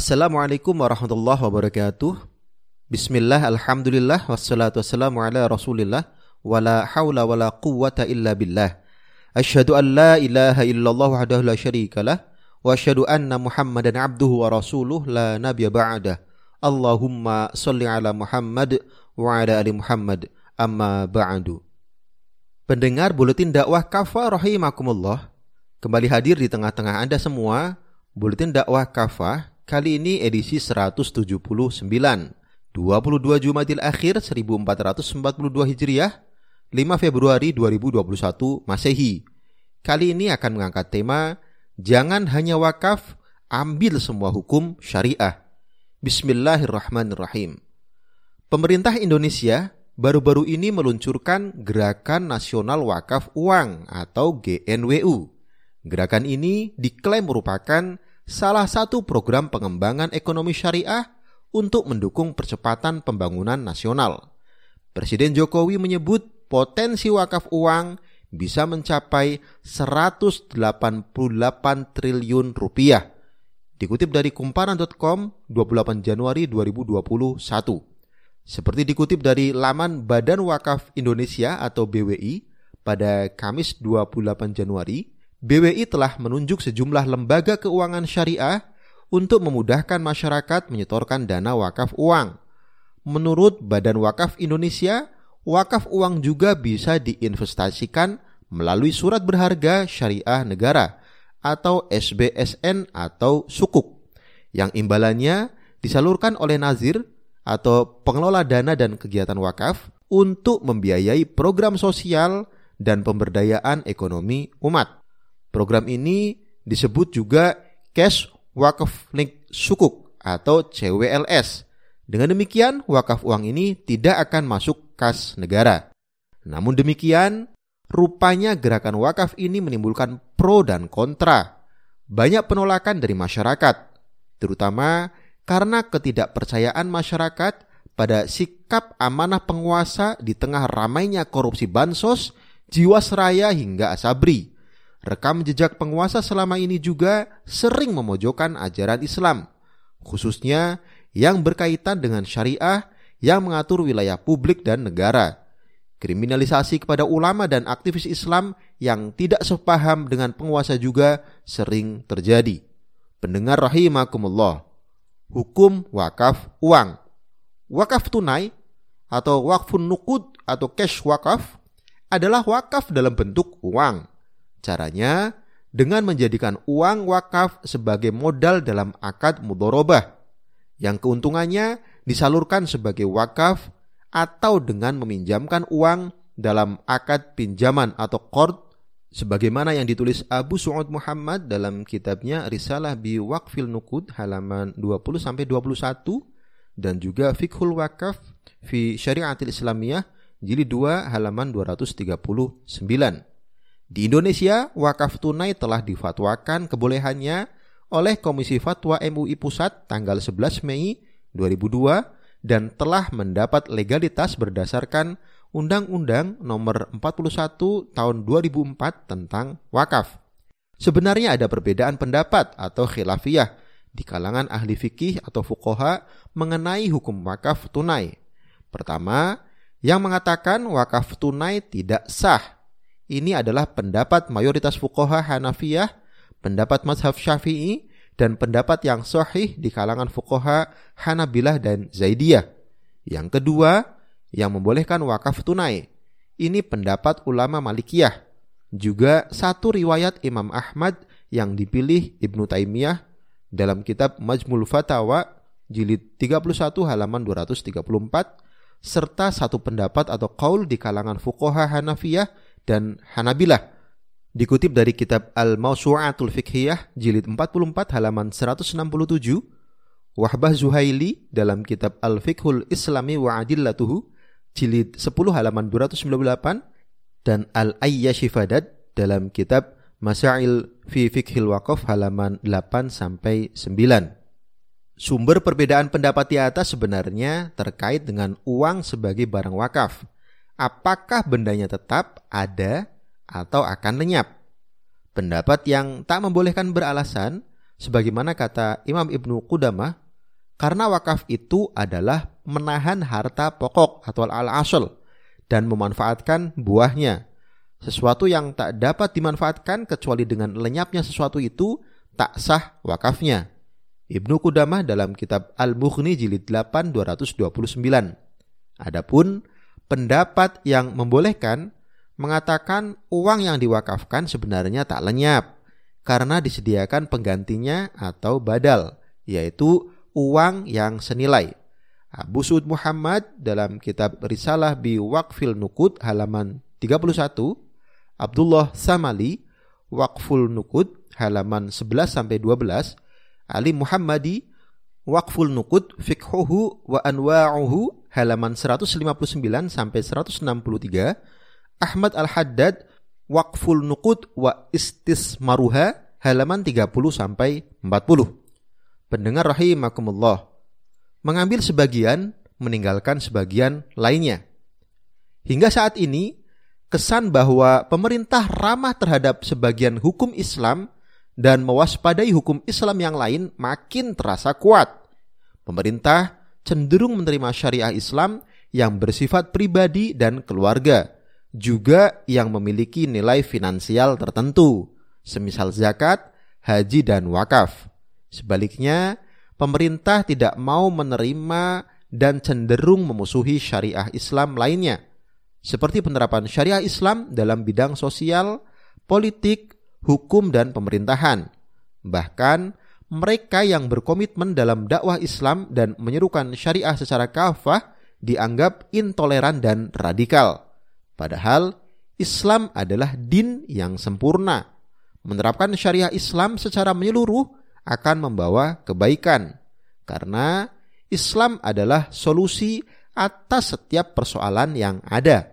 Assalamualaikum warahmatullahi wabarakatuh. Bismillah, alhamdulillah, wassalatu wassalamu ala rasulillah, wala hawla wala quwwata illa billah. Asyhadu an la ilaha illallah wahdahu la syarikalah, wa asyhadu anna muhammadan abduhu wa rasuluh la nabiyya ba'dah. Allahumma salli ala Muhammad wa ala ali Muhammad amma ba'du. Pendengar buletin dakwah Kafa rahimakumullah, kembali hadir di tengah-tengah Anda semua. Buletin dakwah Kafa kali ini edisi 179, 22 Jumadil Akhir 1442 Hijriah, 5 Februari 2021 Masehi. Kali ini akan mengangkat tema Jangan hanya wakaf, ambil semua hukum syariah. Bismillahirrahmanirrahim. Pemerintah Indonesia baru-baru ini meluncurkan Gerakan Nasional Wakaf Uang atau GNWU. Gerakan ini diklaim merupakan salah satu program pengembangan ekonomi syariah untuk mendukung percepatan pembangunan nasional. Presiden Jokowi menyebut potensi wakaf uang bisa mencapai 188 triliun rupiah Dikutip dari kumparan.com 28 Januari 2021. Seperti dikutip dari laman Badan Wakaf Indonesia atau BWI pada Kamis 28 Januari, BWI telah menunjuk sejumlah lembaga keuangan syariah untuk memudahkan masyarakat menyetorkan dana wakaf uang. Menurut Badan Wakaf Indonesia, wakaf uang juga bisa diinvestasikan melalui surat berharga syariah negara atau SBSN atau sukuk yang imbalannya disalurkan oleh nazir atau pengelola dana dan kegiatan wakaf untuk membiayai program sosial dan pemberdayaan ekonomi umat. Program ini disebut juga Cash Wakaf Link Sukuk atau CWLS. Dengan demikian, wakaf uang ini tidak akan masuk kas negara. Namun demikian, Rupanya gerakan wakaf ini menimbulkan pro dan kontra. Banyak penolakan dari masyarakat, terutama karena ketidakpercayaan masyarakat pada sikap amanah penguasa di tengah ramainya korupsi bansos, jiwasraya hingga asabri. Rekam jejak penguasa selama ini juga sering memojokkan ajaran Islam, khususnya yang berkaitan dengan syariah yang mengatur wilayah publik dan negara. Kriminalisasi kepada ulama dan aktivis Islam yang tidak sepaham dengan penguasa juga sering terjadi. Pendengar rahimakumullah. Hukum wakaf uang. Wakaf tunai atau wakfun nukud atau cash wakaf adalah wakaf dalam bentuk uang. Caranya dengan menjadikan uang wakaf sebagai modal dalam akad mudorobah yang keuntungannya disalurkan sebagai wakaf atau dengan meminjamkan uang dalam akad pinjaman atau qard sebagaimana yang ditulis Abu Su'ud Muhammad dalam kitabnya Risalah bi Waqfil Nukud halaman 20 sampai 21 dan juga Fiqhul Wakaf fi Syariatil Islamiyah jilid 2 halaman 239. Di Indonesia, wakaf tunai telah difatwakan kebolehannya oleh Komisi Fatwa MUI Pusat tanggal 11 Mei 2002 dan telah mendapat legalitas berdasarkan Undang-Undang Nomor 41 Tahun 2004 tentang wakaf. Sebenarnya ada perbedaan pendapat atau khilafiyah di kalangan ahli fikih atau fukoha mengenai hukum wakaf tunai. Pertama, yang mengatakan wakaf tunai tidak sah. Ini adalah pendapat mayoritas fukoha Hanafiyah, pendapat mazhab Syafi'i, dan pendapat yang sahih di kalangan fukoha Hanabilah dan Zaidiyah. Yang kedua, yang membolehkan wakaf tunai. Ini pendapat ulama Malikiyah. Juga satu riwayat Imam Ahmad yang dipilih Ibnu Taimiyah dalam kitab Majmul Fatawa jilid 31 halaman 234 serta satu pendapat atau kaul di kalangan fukoha Hanafiyah dan Hanabilah Dikutip dari kitab Al-Mawsu'atul Fiqhiyah jilid 44 halaman 167, Wahbah Zuhaili dalam kitab Al-Fiqhul Islami wa Adillatuhu jilid 10 halaman 298 dan Al-Ayyashifadat dalam kitab Masail fi Fiqhil Waqaf halaman 8 sampai 9. Sumber perbedaan pendapat di atas sebenarnya terkait dengan uang sebagai barang wakaf. Apakah bendanya tetap ada atau akan lenyap. Pendapat yang tak membolehkan beralasan Sebagaimana kata Imam Ibnu Qudamah, karena wakaf itu adalah menahan harta pokok atau al-asal dan memanfaatkan buahnya. Sesuatu yang tak dapat dimanfaatkan kecuali dengan lenyapnya sesuatu itu tak sah wakafnya. Ibnu Qudamah dalam kitab Al-Mughni jilid 8 229. Adapun pendapat yang membolehkan mengatakan uang yang diwakafkan sebenarnya tak lenyap karena disediakan penggantinya atau badal, yaitu uang yang senilai. Abu Suud Muhammad dalam kitab Risalah bi Waqfil Nukud halaman 31, Abdullah Samali Waqful Nukud halaman 11 sampai 12, Ali Muhammadi Waqful Nukud Fikhuhu wa Anwa'uhu halaman 159 sampai 163, Ahmad Al-Haddad Waqful Nuqud wa Istismaruha halaman 30 sampai 40. Pendengar rahimakumullah. Mengambil sebagian, meninggalkan sebagian lainnya. Hingga saat ini, kesan bahwa pemerintah ramah terhadap sebagian hukum Islam dan mewaspadai hukum Islam yang lain makin terasa kuat. Pemerintah cenderung menerima syariah Islam yang bersifat pribadi dan keluarga juga yang memiliki nilai finansial tertentu, semisal zakat, haji, dan wakaf. Sebaliknya, pemerintah tidak mau menerima dan cenderung memusuhi syariah Islam lainnya, seperti penerapan syariah Islam dalam bidang sosial, politik, hukum, dan pemerintahan. Bahkan, mereka yang berkomitmen dalam dakwah Islam dan menyerukan syariah secara kafah dianggap intoleran dan radikal. Padahal Islam adalah din yang sempurna. Menerapkan syariah Islam secara menyeluruh akan membawa kebaikan. Karena Islam adalah solusi atas setiap persoalan yang ada.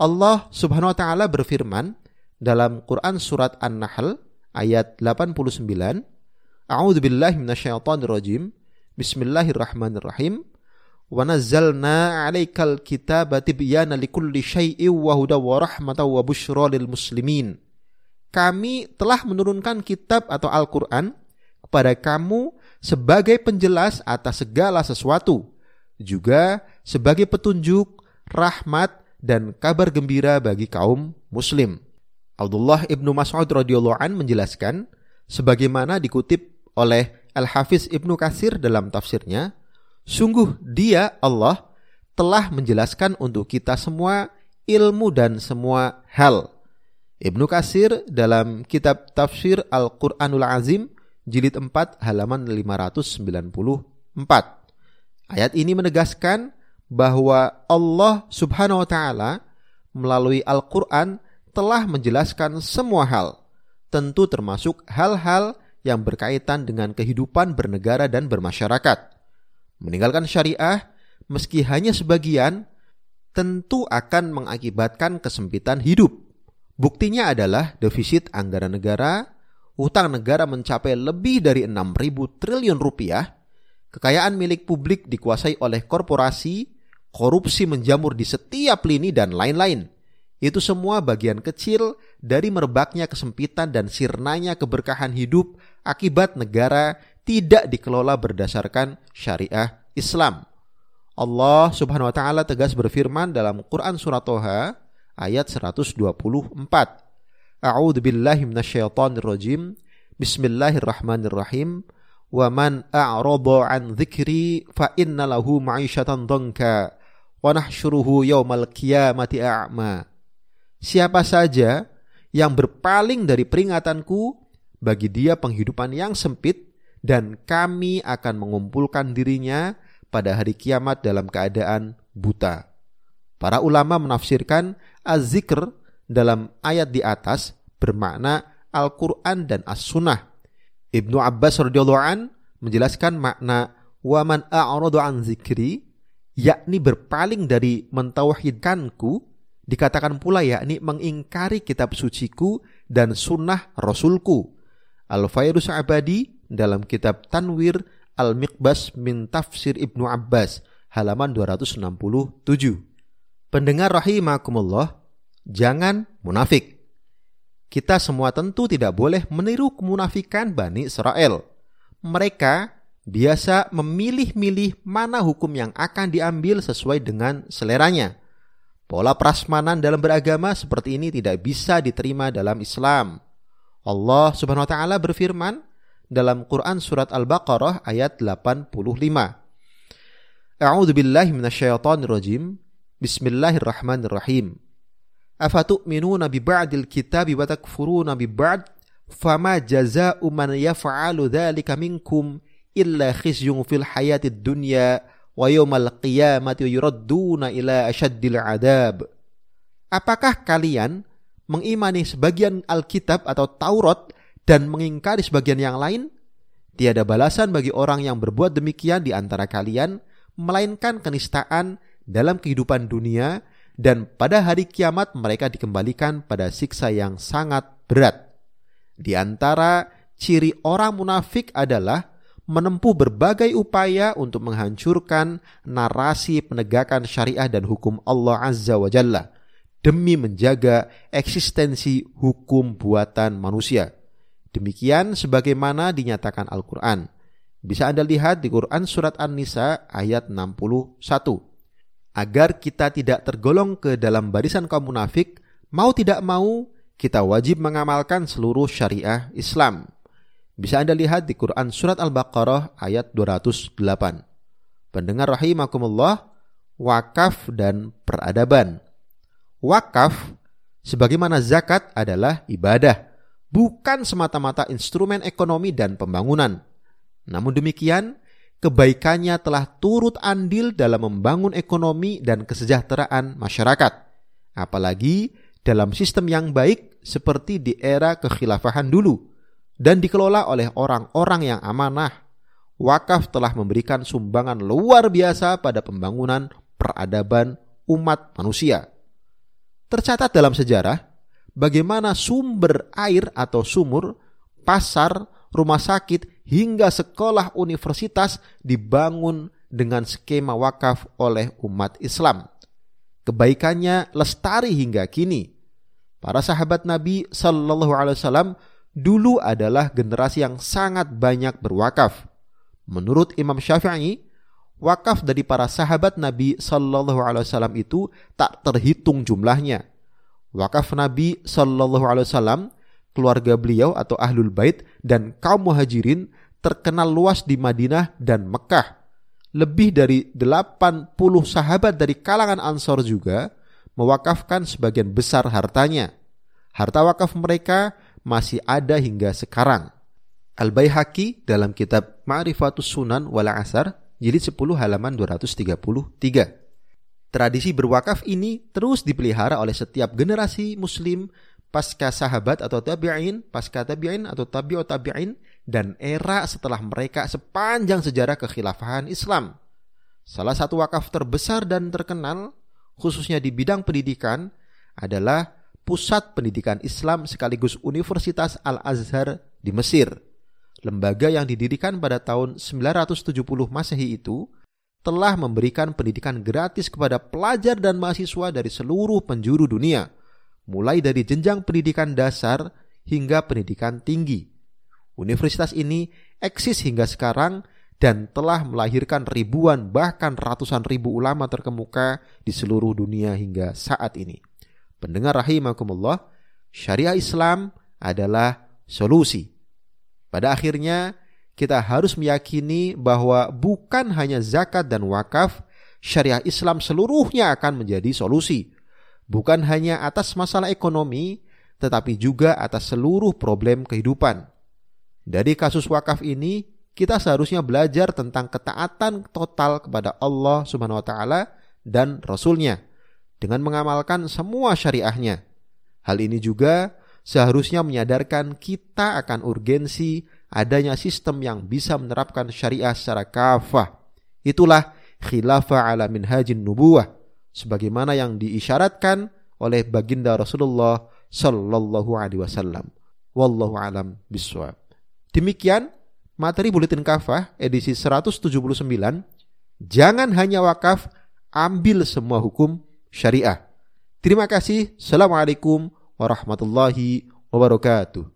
Allah Subhanahu wa taala berfirman dalam Quran surat An-Nahl ayat 89. A'udzubillahi minasyaitonirrajim. Bismillahirrahmanirrahim. Wa nazzalna 'alaikal kitaba tibyana likulli syai'in wa hudaw wa rahmatan wa busyra lil muslimin. Kami telah menurunkan kitab atau Al-Qur'an kepada kamu sebagai penjelas atas segala sesuatu, juga sebagai petunjuk, rahmat, dan kabar gembira bagi kaum muslim. Abdullah ibnu Mas'ud radhiyallahu an menjelaskan, sebagaimana dikutip oleh Al-Hafiz ibnu Kasir dalam tafsirnya, Sungguh dia Allah telah menjelaskan untuk kita semua ilmu dan semua hal. Ibnu Kasir dalam kitab tafsir Al-Quranul Azim jilid 4 halaman 594. Ayat ini menegaskan bahwa Allah Subhanahu wa taala melalui Al-Qur'an telah menjelaskan semua hal, tentu termasuk hal-hal yang berkaitan dengan kehidupan bernegara dan bermasyarakat. Meninggalkan syariah, meski hanya sebagian, tentu akan mengakibatkan kesempitan hidup. Buktinya adalah defisit anggaran negara, utang negara mencapai lebih dari 6.000 triliun rupiah, kekayaan milik publik dikuasai oleh korporasi, korupsi menjamur di setiap lini dan lain-lain. Itu semua bagian kecil dari merebaknya kesempitan dan sirnanya keberkahan hidup akibat negara tidak dikelola berdasarkan syariah Islam. Allah Subhanahu wa taala tegas berfirman dalam Quran surat Toha ayat 124. A'udzu billahi minasyaitonir rajim. Bismillahirrahmanirrahim. Wa man a'rada an dzikri fa inna lahu ma'isyatan dhanka wa nahsyuruhu yaumal qiyamati a'ma. Siapa saja yang berpaling dari peringatanku, bagi dia penghidupan yang sempit dan kami akan mengumpulkan dirinya pada hari kiamat dalam keadaan buta. Para ulama menafsirkan az-zikr dalam ayat di atas bermakna Al-Quran dan As-Sunnah. Ibnu Abbas radhiyallahu an menjelaskan makna waman a'radu an zikri yakni berpaling dari mentauhidkanku dikatakan pula yakni mengingkari kitab suciku dan sunnah rasulku. Al-Fairus Abadi dalam kitab Tanwir Al-Miqbas min Tafsir Ibnu Abbas halaman 267. Pendengar rahimakumullah, jangan munafik. Kita semua tentu tidak boleh meniru kemunafikan Bani Israel. mereka biasa memilih-milih mana hukum yang akan diambil sesuai dengan seleranya. Pola prasmanan dalam beragama seperti ini tidak bisa diterima dalam Islam. Allah Subhanahu wa taala berfirman dalam Quran surat Al-Baqarah ayat 85. A'udzu billahi minasyaitonir rajim. Bismillahirrahmanirrahim. Afatu'minuna bi ba'dil kitabi wa takfuruna bi ba'd fama jazaa'u man yaf'alu dzalika minkum illa khizyun fil hayatid dunya qiyamati yuradduna ila adab. Apakah kalian mengimani sebagian Alkitab atau Taurat dan mengingkari sebagian yang lain? Tiada balasan bagi orang yang berbuat demikian di antara kalian melainkan kenistaan dalam kehidupan dunia dan pada hari kiamat mereka dikembalikan pada siksa yang sangat berat. Di antara ciri orang munafik adalah menempuh berbagai upaya untuk menghancurkan narasi penegakan syariah dan hukum Allah Azza wa Jalla demi menjaga eksistensi hukum buatan manusia. Demikian sebagaimana dinyatakan Al-Quran. Bisa Anda lihat di Quran Surat An-Nisa ayat 61. Agar kita tidak tergolong ke dalam barisan kaum munafik, mau tidak mau kita wajib mengamalkan seluruh syariah Islam. Bisa Anda lihat di Quran Surat Al-Baqarah ayat 208. Pendengar rahimakumullah, wakaf dan peradaban. Wakaf, sebagaimana zakat adalah ibadah, bukan semata-mata instrumen ekonomi dan pembangunan. Namun demikian, kebaikannya telah turut andil dalam membangun ekonomi dan kesejahteraan masyarakat. Apalagi dalam sistem yang baik seperti di era kekhilafahan dulu dan dikelola oleh orang-orang yang amanah. Wakaf telah memberikan sumbangan luar biasa pada pembangunan peradaban umat manusia. Tercatat dalam sejarah bagaimana sumber air atau sumur, pasar, rumah sakit, hingga sekolah universitas dibangun dengan skema wakaf oleh umat Islam. Kebaikannya lestari hingga kini. Para sahabat Nabi Shallallahu Alaihi Wasallam dulu adalah generasi yang sangat banyak berwakaf. Menurut Imam Syafi'i, wakaf dari para sahabat Nabi Shallallahu Alaihi Wasallam itu tak terhitung jumlahnya. Wakaf Nabi Shallallahu Alaihi Wasallam keluarga beliau atau ahlul bait dan kaum muhajirin terkenal luas di Madinah dan Mekah. Lebih dari 80 sahabat dari kalangan Ansor juga mewakafkan sebagian besar hartanya. Harta wakaf mereka masih ada hingga sekarang. Al-Baihaqi dalam kitab Ma'rifatus Sunan wal Asar jilid 10 halaman 233. Tradisi berwakaf ini terus dipelihara oleh setiap generasi muslim pasca sahabat atau tabi'in, pasca tabi'in atau tabi'ut tabi'in, dan era setelah mereka sepanjang sejarah kekhilafahan Islam. Salah satu wakaf terbesar dan terkenal, khususnya di bidang pendidikan, adalah Pusat Pendidikan Islam sekaligus Universitas Al-Azhar di Mesir. Lembaga yang didirikan pada tahun 970 Masehi itu telah memberikan pendidikan gratis kepada pelajar dan mahasiswa dari seluruh penjuru dunia – mulai dari jenjang pendidikan dasar hingga pendidikan tinggi. Universitas ini eksis hingga sekarang dan telah melahirkan ribuan bahkan ratusan ribu ulama terkemuka di seluruh dunia hingga saat ini. Pendengar rahimakumullah, syariah Islam adalah solusi. Pada akhirnya, kita harus meyakini bahwa bukan hanya zakat dan wakaf, syariah Islam seluruhnya akan menjadi solusi bukan hanya atas masalah ekonomi, tetapi juga atas seluruh problem kehidupan. Dari kasus wakaf ini, kita seharusnya belajar tentang ketaatan total kepada Allah Subhanahu wa taala dan Rasulnya dengan mengamalkan semua syariahnya. Hal ini juga seharusnya menyadarkan kita akan urgensi adanya sistem yang bisa menerapkan syariah secara kafah. Itulah khilafah ala minhajin nubuwah sebagaimana yang diisyaratkan oleh baginda Rasulullah Shallallahu Alaihi Wasallam. Wallahu alam biswab. Demikian materi buletin kafah edisi 179. Jangan hanya wakaf, ambil semua hukum syariah. Terima kasih. Assalamualaikum warahmatullahi wabarakatuh.